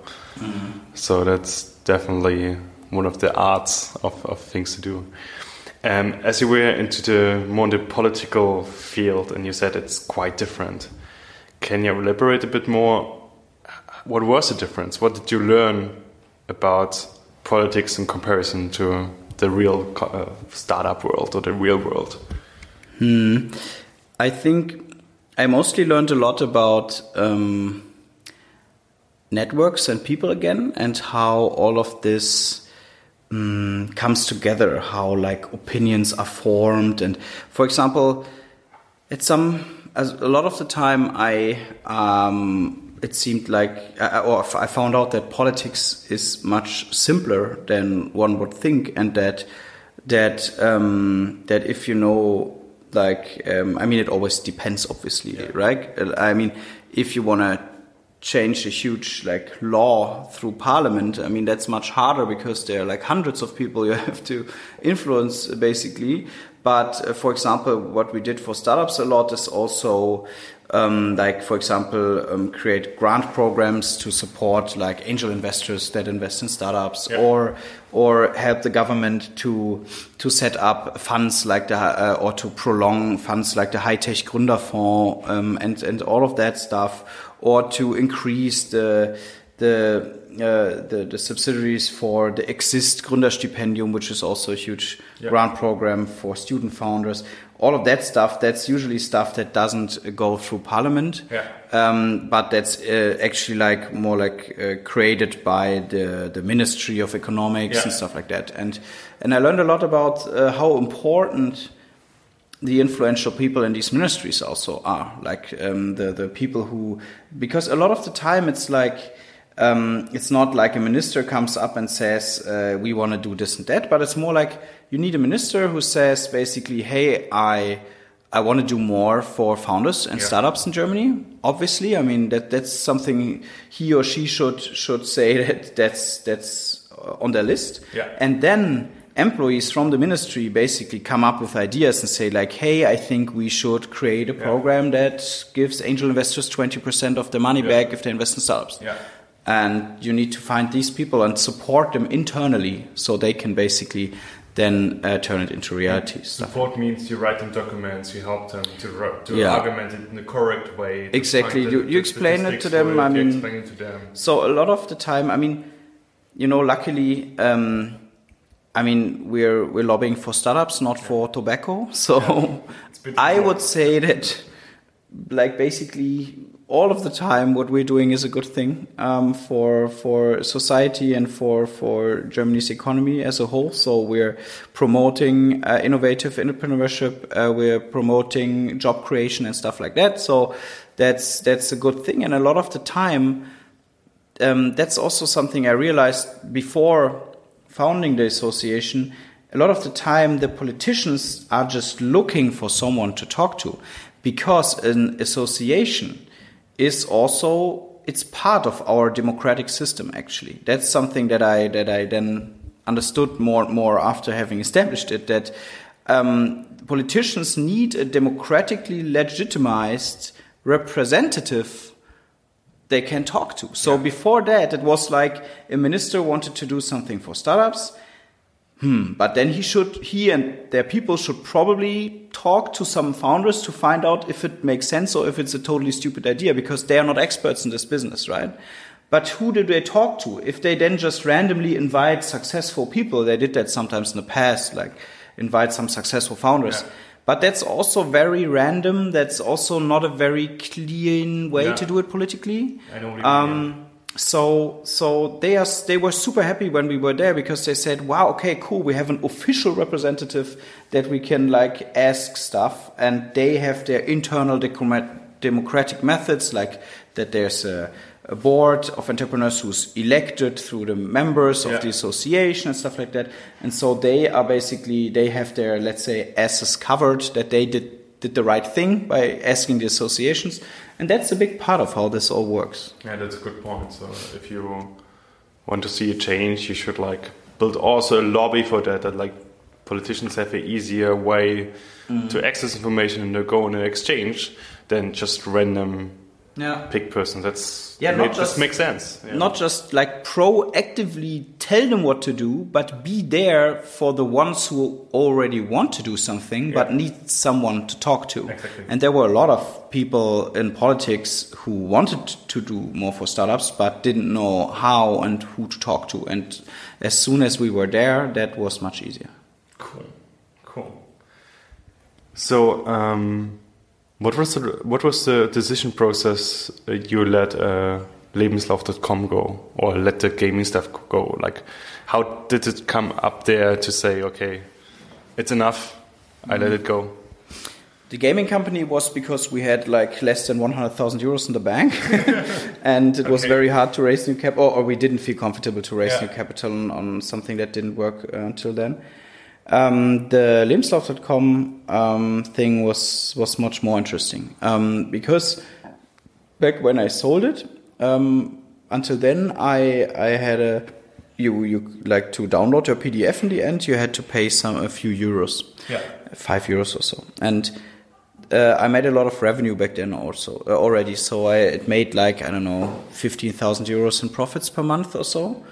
So that's definitely one of the arts of, of things to do. Um, as you were into the more the political field, and you said it's quite different. Can you elaborate a bit more? What was the difference? What did you learn about politics in comparison to the real uh, startup world or the real world? Hmm. I think I mostly learned a lot about um, networks and people again, and how all of this um, comes together. How like opinions are formed, and for example, at some as a lot of the time, I um, it seemed like, uh, or I found out that politics is much simpler than one would think, and that that um, that if you know like um, I mean it always depends obviously right? I mean if you want to change a huge like law through parliament I mean that's much harder because there are like hundreds of people you have to influence basically. But uh, for example what we did for startups a lot is also um, like for example um, create grant programs to support like angel investors that invest in startups Yeah. or or help the government to to set up funds like the uh, or to prolong funds like the high tech Gründerfonds um, and and all of that stuff or to increase the the uh, the, the subsidiaries for the Exist Gründerstipendium, which is also a huge grant program for student founders. All of that stuff, that's usually stuff that doesn't uh, go through parliament. Yeah. Um, but that's uh, actually like more like uh, created by the, the Ministry of Economics Yeah. and stuff like that. And, and I learned a lot about uh, how important the influential people in these ministries also are like um, the the people who because a lot of the time it's like um, it's not like a minister comes up and says uh, we want to do this and that but it's more like you need a minister who says basically hey i i want to do more for founders and Yeah. startups in germany obviously i mean that that's something he or she should should say that that's that's on their list Yeah. and then employees from the ministry basically come up with ideas and say like, hey, I think we should create a program that gives angel investors 20% of their money Yeah. back if they invest in startups. Yeah. And you need to find these people and support them internally so they can basically then uh, turn it into reality. Support means you write them documents, you help them to, ro- to Yeah. argument it in the correct way. Exactly. You- the- you explain it to them, I mean- explain it to them. So a lot of the time, I mean, you know, luckily, um, I mean, we're we're lobbying for startups, not for tobacco. So bit I would say that, like, basically, all of the time, what we're doing is a good thing um, for for society and for for Germany's economy as a whole. So we're promoting uh, innovative entrepreneurship. Uh, we're promoting job creation and stuff like that. So that's that's a good thing. And a lot of the time um, that's also something I realized before founding the association. A lot of the time, the politicians are just looking for someone to talk to because an association is also it's part of our democratic system actually that's something that i that i then understood more and more after having established it that um, politicians need a democratically legitimized representative they can talk to. So before that, it was like a minister wanted to do something for startups. Hmm, but then he should, he and their people should probably talk to some founders to find out if it makes sense or if it's a totally stupid idea because they are not experts in this business, right? But who do they talk to? If they then just randomly invite successful people, they did that sometimes in the past, like invite some successful founders. Yeah. But that's also very random. That's also not a very clean way Yeah. to do it politically. I know what you mean, Um, so so they are they were super happy when we were there because they said, "Wow, okay, cool. We have an official representative that we can like ask stuff, and they have their internal democratic methods, like that. There's a, a board of entrepreneurs who's elected through the members of Yeah. the association and stuff like that, and so they are basically they have their let's say asses covered that they did did the right thing by asking the associations, and that's a big part of how this all works. Yeah, that's a good point. So if you want to see a change, you should like build also a lobby for that. That like politicians have an easier way Mm-hmm. to access information and go in an exchange than just random Yeah. pick person. That's Yeah, not just makes sense. Yeah. not just like proactively tell them what to do, but be there for the ones who already want to do something but need someone to talk to. Exactly. And there were a lot of people in politics who wanted to do more for startups but didn't know how and who to talk to. And as soon as we were there, that was much easier. Cool, cool. So, um, what was the what was the decision process you let uh, Lebenslauf.com go or let the gaming stuff go? Like, how did it come up there to say, okay, it's enough, I let it go? The gaming company was because we had like less than 100,000 euros in the bank, and it was Okay. very hard to raise new capital, or, or we didn't feel comfortable to raise Yeah. new capital on, on something that didn't work uh, until then. Um, the Lebenslauf.com um, thing was was much more interesting um, because back when I sold it, um, until then I I had a you you like to download your PDF in the end you had to pay some a few euros Yeah. five euros or so. And uh, I made a lot of revenue back then also uh, already. So I it made like I don't know fifteen thousand euros in profits per month or so.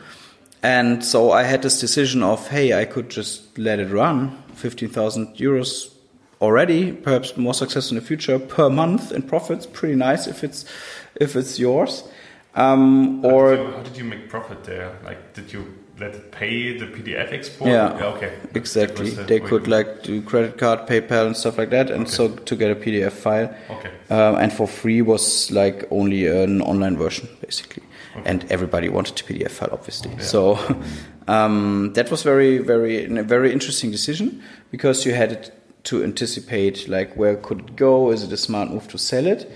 And so I had this decision of hey, I could just let it run fifteen thousand euros already, perhaps more success in the future per month in profits. Pretty nice if it's if it's yours. Um, How or did you, how did you make profit there? Like, did you let it pay the PDF export? Yeah, okay. Exactly. the They could like do credit card, PayPal, and stuff like that, and Okay. so to get a PDF file. Okay. Um, and for free was like only an online version, basically. And everybody wanted a PDF file, obviously. Yeah. So um, that was very, very, a very interesting decision because you had to anticipate like where could it go? Is it a smart move to sell it?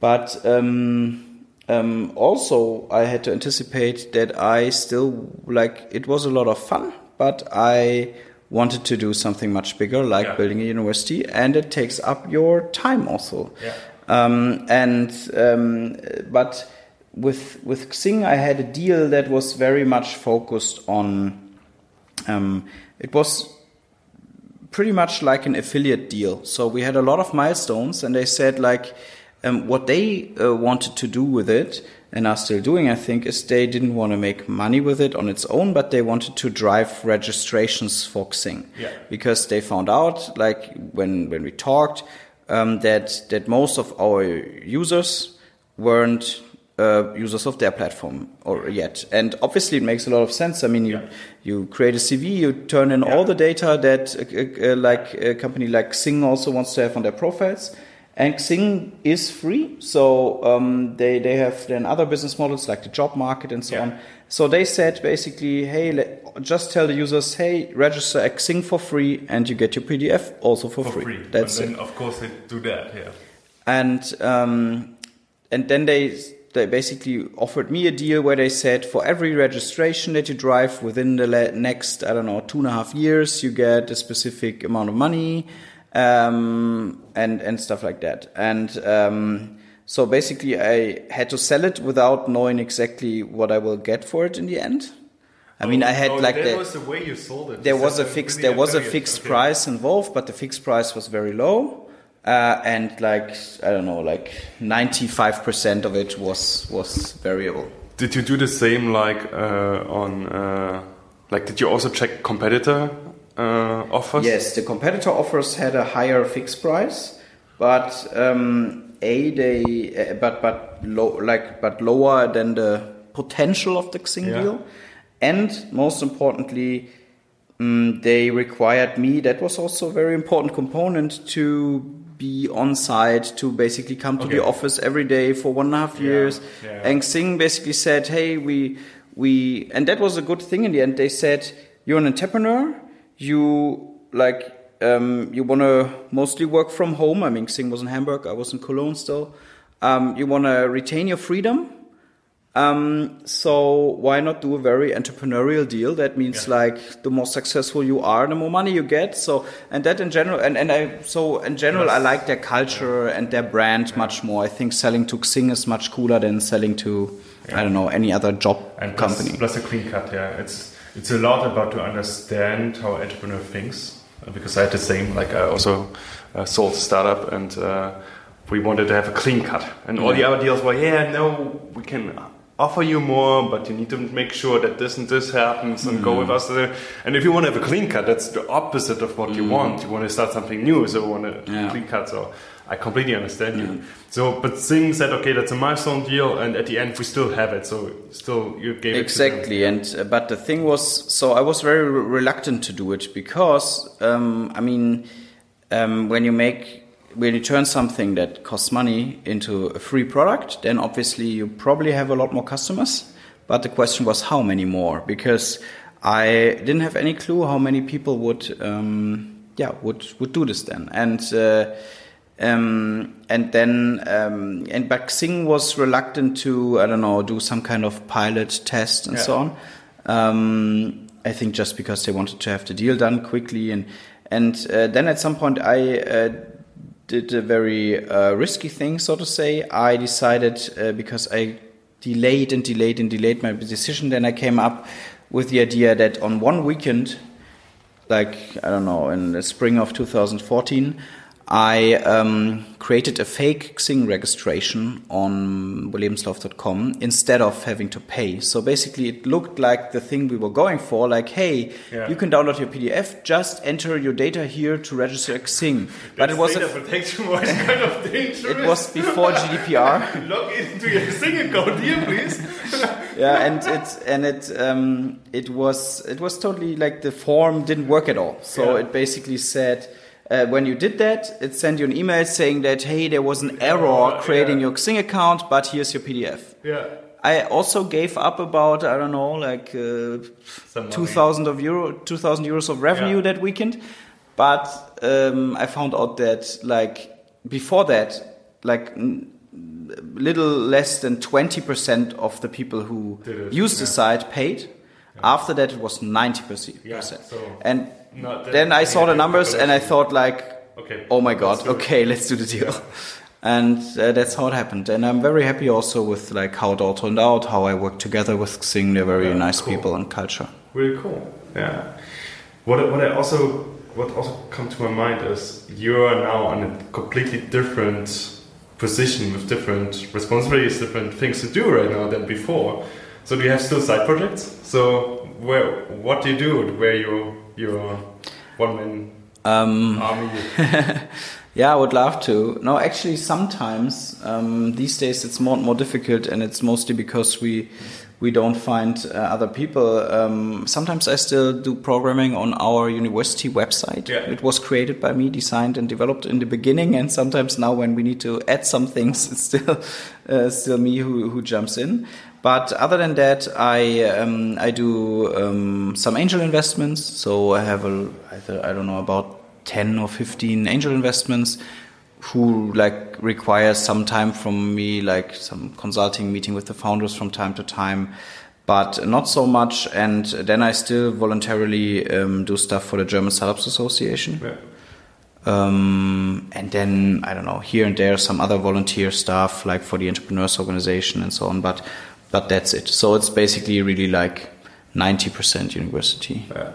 But um, um, also, I had to anticipate that I still like it was a lot of fun, but I wanted to do something much bigger, like Yeah. building a university, and it takes up your time also. Yeah. Um, and um, but with with Xing, I had a deal that was very much focused on. Um, it was pretty much like an affiliate deal. So we had a lot of milestones, and they said like um, what they uh, wanted to do with it, and are still doing, I think, is they didn't want to make money with it on its own, but they wanted to drive registrations for Xing Yeah. because they found out, like when when we talked, um, that that most of our users weren't uh, users of their platform or yet, and obviously it makes a lot of sense. I mean, you Yeah. you create a CV, you turn in all the data that uh, uh, like a company like Xing also wants to have on their profiles. And Xing is free, so um, they they have then other business models like the job market and so Yeah. on. So they said basically, hey, let, just tell the users, hey, register at Xing for free, and you get your PDF also for, For free. free. That's and it. then, of course, they do that, yeah. And um, and then they they basically offered me a deal where they said for every registration that you drive within the next I don't know two and a half years, you get a specific amount of money, um, and and stuff like that. And um, so basically, I had to sell it without knowing exactly what I will get for it in the end. I mean, I had oh, like that the, was the way you sold it. there was a fixed there was a fixed Okay. price involved but the fixed price was very low uh, and like i don't know like 95% of it was was variable Did you do the same like uh, on uh, like did you also check competitor uh, offers? yes the competitor offers had a higher fixed price but um, a they uh, but but low like but lower than the potential of the Xing Yeah. deal and most importantly Mm, they required me. That was also a very important component to be on site, to basically come to the office every day for one and a half Yeah, years. yeah. And Xing basically said, "Hey, we we," and that was a good thing in the end. They said, "You're an entrepreneur. You like." Um, you want to mostly work from home. I mean, Xing was in Hamburg. I was in Cologne still. Um, you want to retain your freedom. Um, so why not do a very entrepreneurial deal? That means Yeah. like the more successful you are, the more money you get. So and that in general, and, and I so in general, I like their culture and their brand much more. I think selling to Xing is much cooler than selling to I don't know any other job and company. plus a clean cut. Yeah, it's it's a lot about to understand how entrepreneur thinks uh, because I had the same. Like I also uh, sold a startup and uh, we wanted to have a clean cut, and all the other deals were yeah no we can. Offer you more, but you need to make sure that this and this happens and go with us. uh, And if you want to have a clean cut, that's the opposite of what you want. You want to start something new, so you want a Yeah. clean cut. So I completely understand you. So, but Xing said, okay, that's a milestone deal, and at the end we still have it. So, still you gave Exactly, and uh, but the thing was, so I was very re- reluctant to do it because, um, I mean, um, when you make when you turn something that costs money into a free product, then obviously you probably have a lot more customers. But the question was how many more because I didn't have any clue how many people would, um, yeah, would would do this then, and. Uh, um, and then, um, and but Xing was reluctant to, I don't know, do some kind of pilot test and Yeah. so on. Um, I think just because they wanted to have the deal done quickly, and and uh, then at some point I uh, did a very uh, risky thing, so to say. I decided uh, because I delayed and delayed and delayed my decision, then I came up with the idea that on one weekend like I don't know in the spring of 2014, I um, created a fake Xing registration on lebenslauf.com instead of having to pay. So basically, it looked like the thing we were going for. Like, hey, Yeah. you can download your PDF. Just enter your data here to register Xing. But it was a, protection was kind of dangerous. it was before GDPR. Log into your Xing account here, please. yeah, and it and it um, it was it was totally like the form didn't work at all. So Yeah. it basically said. Uh, when you did that, it sent you an email saying that hey, there was an error creating yeah. your Xing account, but here's your PDF. yeah. I also gave up about I don't know like uh, two thousand of euro, two thousand euros of revenue Yeah. that weekend. But um, I found out that like before that, like little less than twenty percent of the people who used the site paid. After that, it was ninety percent. Yeah, so and then I saw the numbers and I thought like, Okay. oh my god, okay, let's do the deal. And uh, that's how it happened. And I'm very happy also with like how it all turned out, how I worked together with Xing. They're very Yeah, nice cool. people and culture. Really cool. Yeah. What what I also what also come to my mind is you are now in a completely different position with different responsibilities, different things to do right now than before. So do you have still side projects? So where what do you do? Where you your one man Um, army? Yeah, I would love to. No, actually, sometimes um, these days it's more and more difficult, and it's mostly because we we don't find uh, other people. Um, sometimes I still do programming on our university website. Yeah. It was created by me, designed and developed in the beginning, and sometimes now when we need to add some things, it's still uh, still me who who jumps in. But other than that, I um, I do um, some angel investments. So I have a I I don't know about 10 or 15 angel investments who like require some time from me like some consulting meeting with the founders from time to time but not so much and then i still voluntarily um, do stuff for the german startups association Yeah. um, and then i don't know here and there some other volunteer stuff like for the entrepreneurs organization and so on but but that's it so it's basically really like 90% university Yeah.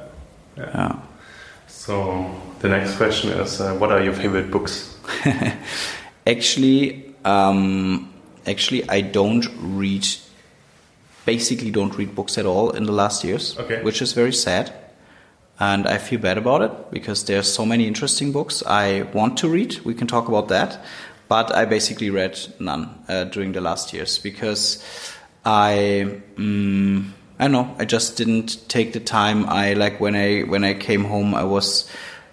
Yeah. yeah So the next question is, uh, what are your favorite books? actually um, actually i don't read basically don't read books at all in the last years Okay. which is very sad and i feel bad about it because there are so many interesting books i want to read we can talk about that but i basically read none uh, during the last years because i mm, i don't know i just didn't take the time i like when i when i came home i was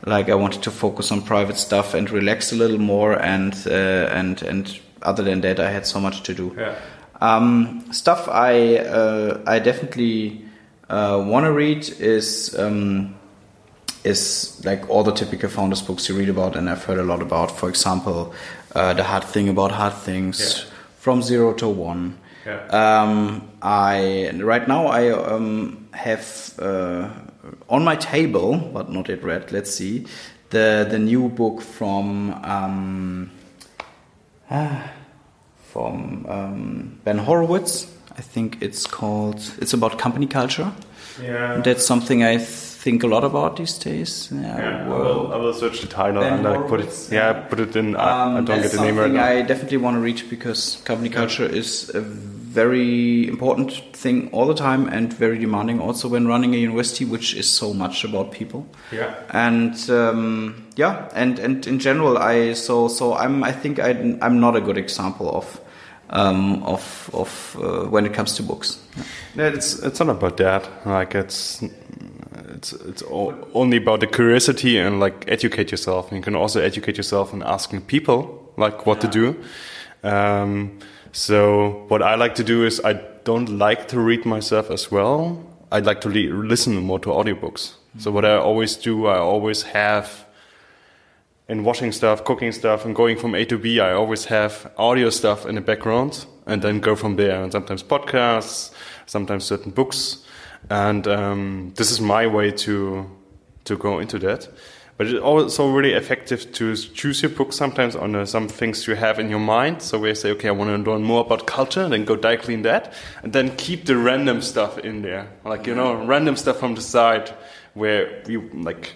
like I wanted to focus on private stuff and relax a little more, and uh, and and other than that, I had so much to do. Yeah. Um, stuff I uh, I definitely uh, want to read is um, is like all the typical founders books you read about, and I've heard a lot about. For example, uh, the hard thing about hard things, Yeah. from zero to one. Yeah. Um, I right now I um, have uh, on my table, but not yet read. Let's see the the new book from um, ah, from um, Ben Horowitz. I think it's called. It's about company culture. Yeah. That's something I think a lot about these days. Yeah, Yeah, I will, I will search the title Ben and like put it. Yeah, yeah. put it in. I, I Um, don't get the name right now. I definitely want to reach because company culture is a very important thing all the time and very demanding also when running a university, which is so much about people. Yeah. And um, yeah, and, and in general, I so so I'm I think I, I'm not a good example of um, of of uh, when it comes to books. Yeah, it's it's not about that. Like it's it's it's o- only about the curiosity and like educate yourself. And you can also educate yourself in asking people like what to do. Um, so what I like to do is I don't like to read myself as well. I like to le- listen more to audiobooks. So what I always do, I always have in washing stuff, cooking stuff, and going from A to B, I always have audio stuff in the background and then go from there. And sometimes podcasts, sometimes certain books. And um, this is my way to to go into that. But it's also really effective to choose your book sometimes on uh, some things you have in your mind. So we say, okay, I want to learn more about culture, then go directly in that, and then keep the random stuff in there, like you know, random stuff from the side where you like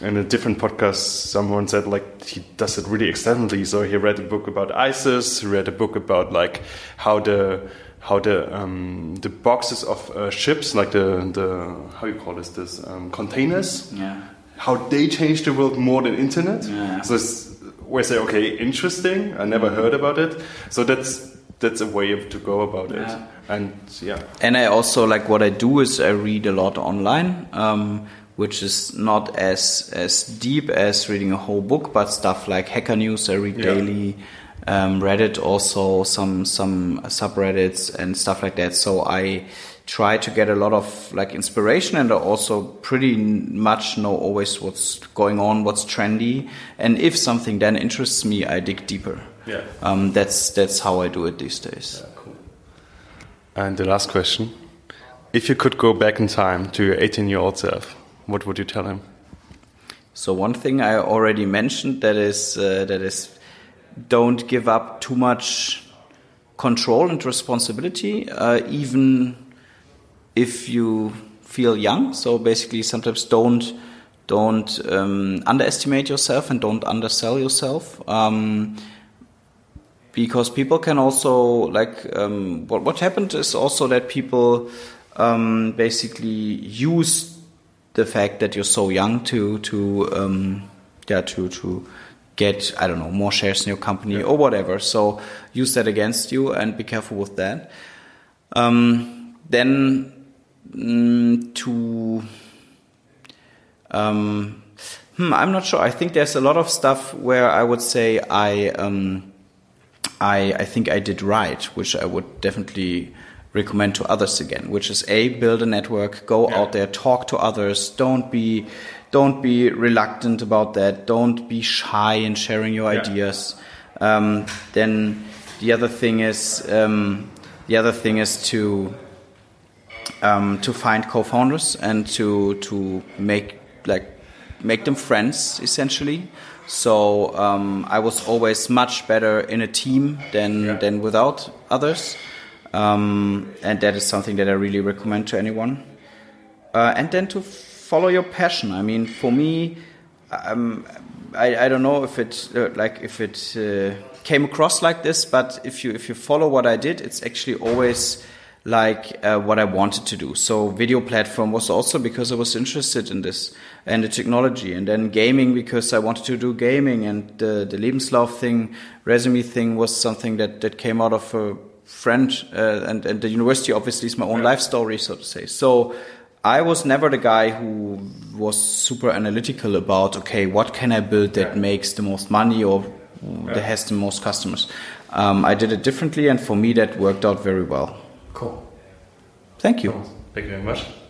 in a different podcast, someone said like he does it really extensively. So he read a book about ISIS, he read a book about like how the how the um, the boxes of uh, ships, like the the how you call this this um, containers, Yeah. How they change the world more than internet. Yeah. So it's, we say, okay, interesting. I never heard about it. So that's that's a way of, to go about it. Yeah. And yeah, And I also like what I do is I read a lot online, um, which is not as as deep as reading a whole book, but stuff like Hacker News I read Yeah. daily, um, Reddit also some some subreddits and stuff like that. So I try to get a lot of like inspiration, and I also pretty much know always what's going on, what's trendy, and if something then interests me, I dig deeper. Yeah. Um, that's that's how I do it these days. cool. And the last question: If you could go back in time to your 18-year-old self, what would you tell him? So one thing I already mentioned that is uh, that is don't give up too much control and responsibility, uh, even if you feel young. So basically, sometimes don't don't um, underestimate yourself and don't undersell yourself. Um, because people can also like um, what what happened is also that people um, basically use the fact that you're so young to to um, yeah to to get I don't know more shares in your company or whatever. So use that against you and be careful with that. Um, then to um, hmm, I'm not sure. I think there's a lot of stuff where I would say I um, I I think I did right, which I would definitely recommend to others again. Which is a build a network, go Yeah. out there, talk to others. Don't be don't be reluctant about that. Don't be shy in sharing your Yeah. ideas. Um, then the other thing is um, the other thing is to um, to find co-founders and to to make like make them friends essentially. So um, I was always much better in a team than Yeah. than without others, um, and that is something that I really recommend to anyone. Uh, and then to follow your passion. I mean, for me, um, I, I don't know if it uh, like if it uh, came across like this, but if you if you follow what I did, it's actually always like uh, what I wanted to do. So video platform was also because I was interested in this and the technology, and then gaming because I wanted to do gaming, and the the Lebenslauf thing, resume thing was something that that came out of a friend, uh, and and the university obviously is my own life story, so to say. So. I was never the guy who was super analytical about okay, what can I build that makes the most money or that has the most customers. Um, I did it differently, and for me, that worked out very well. Cool. Thank you. Thank you very much.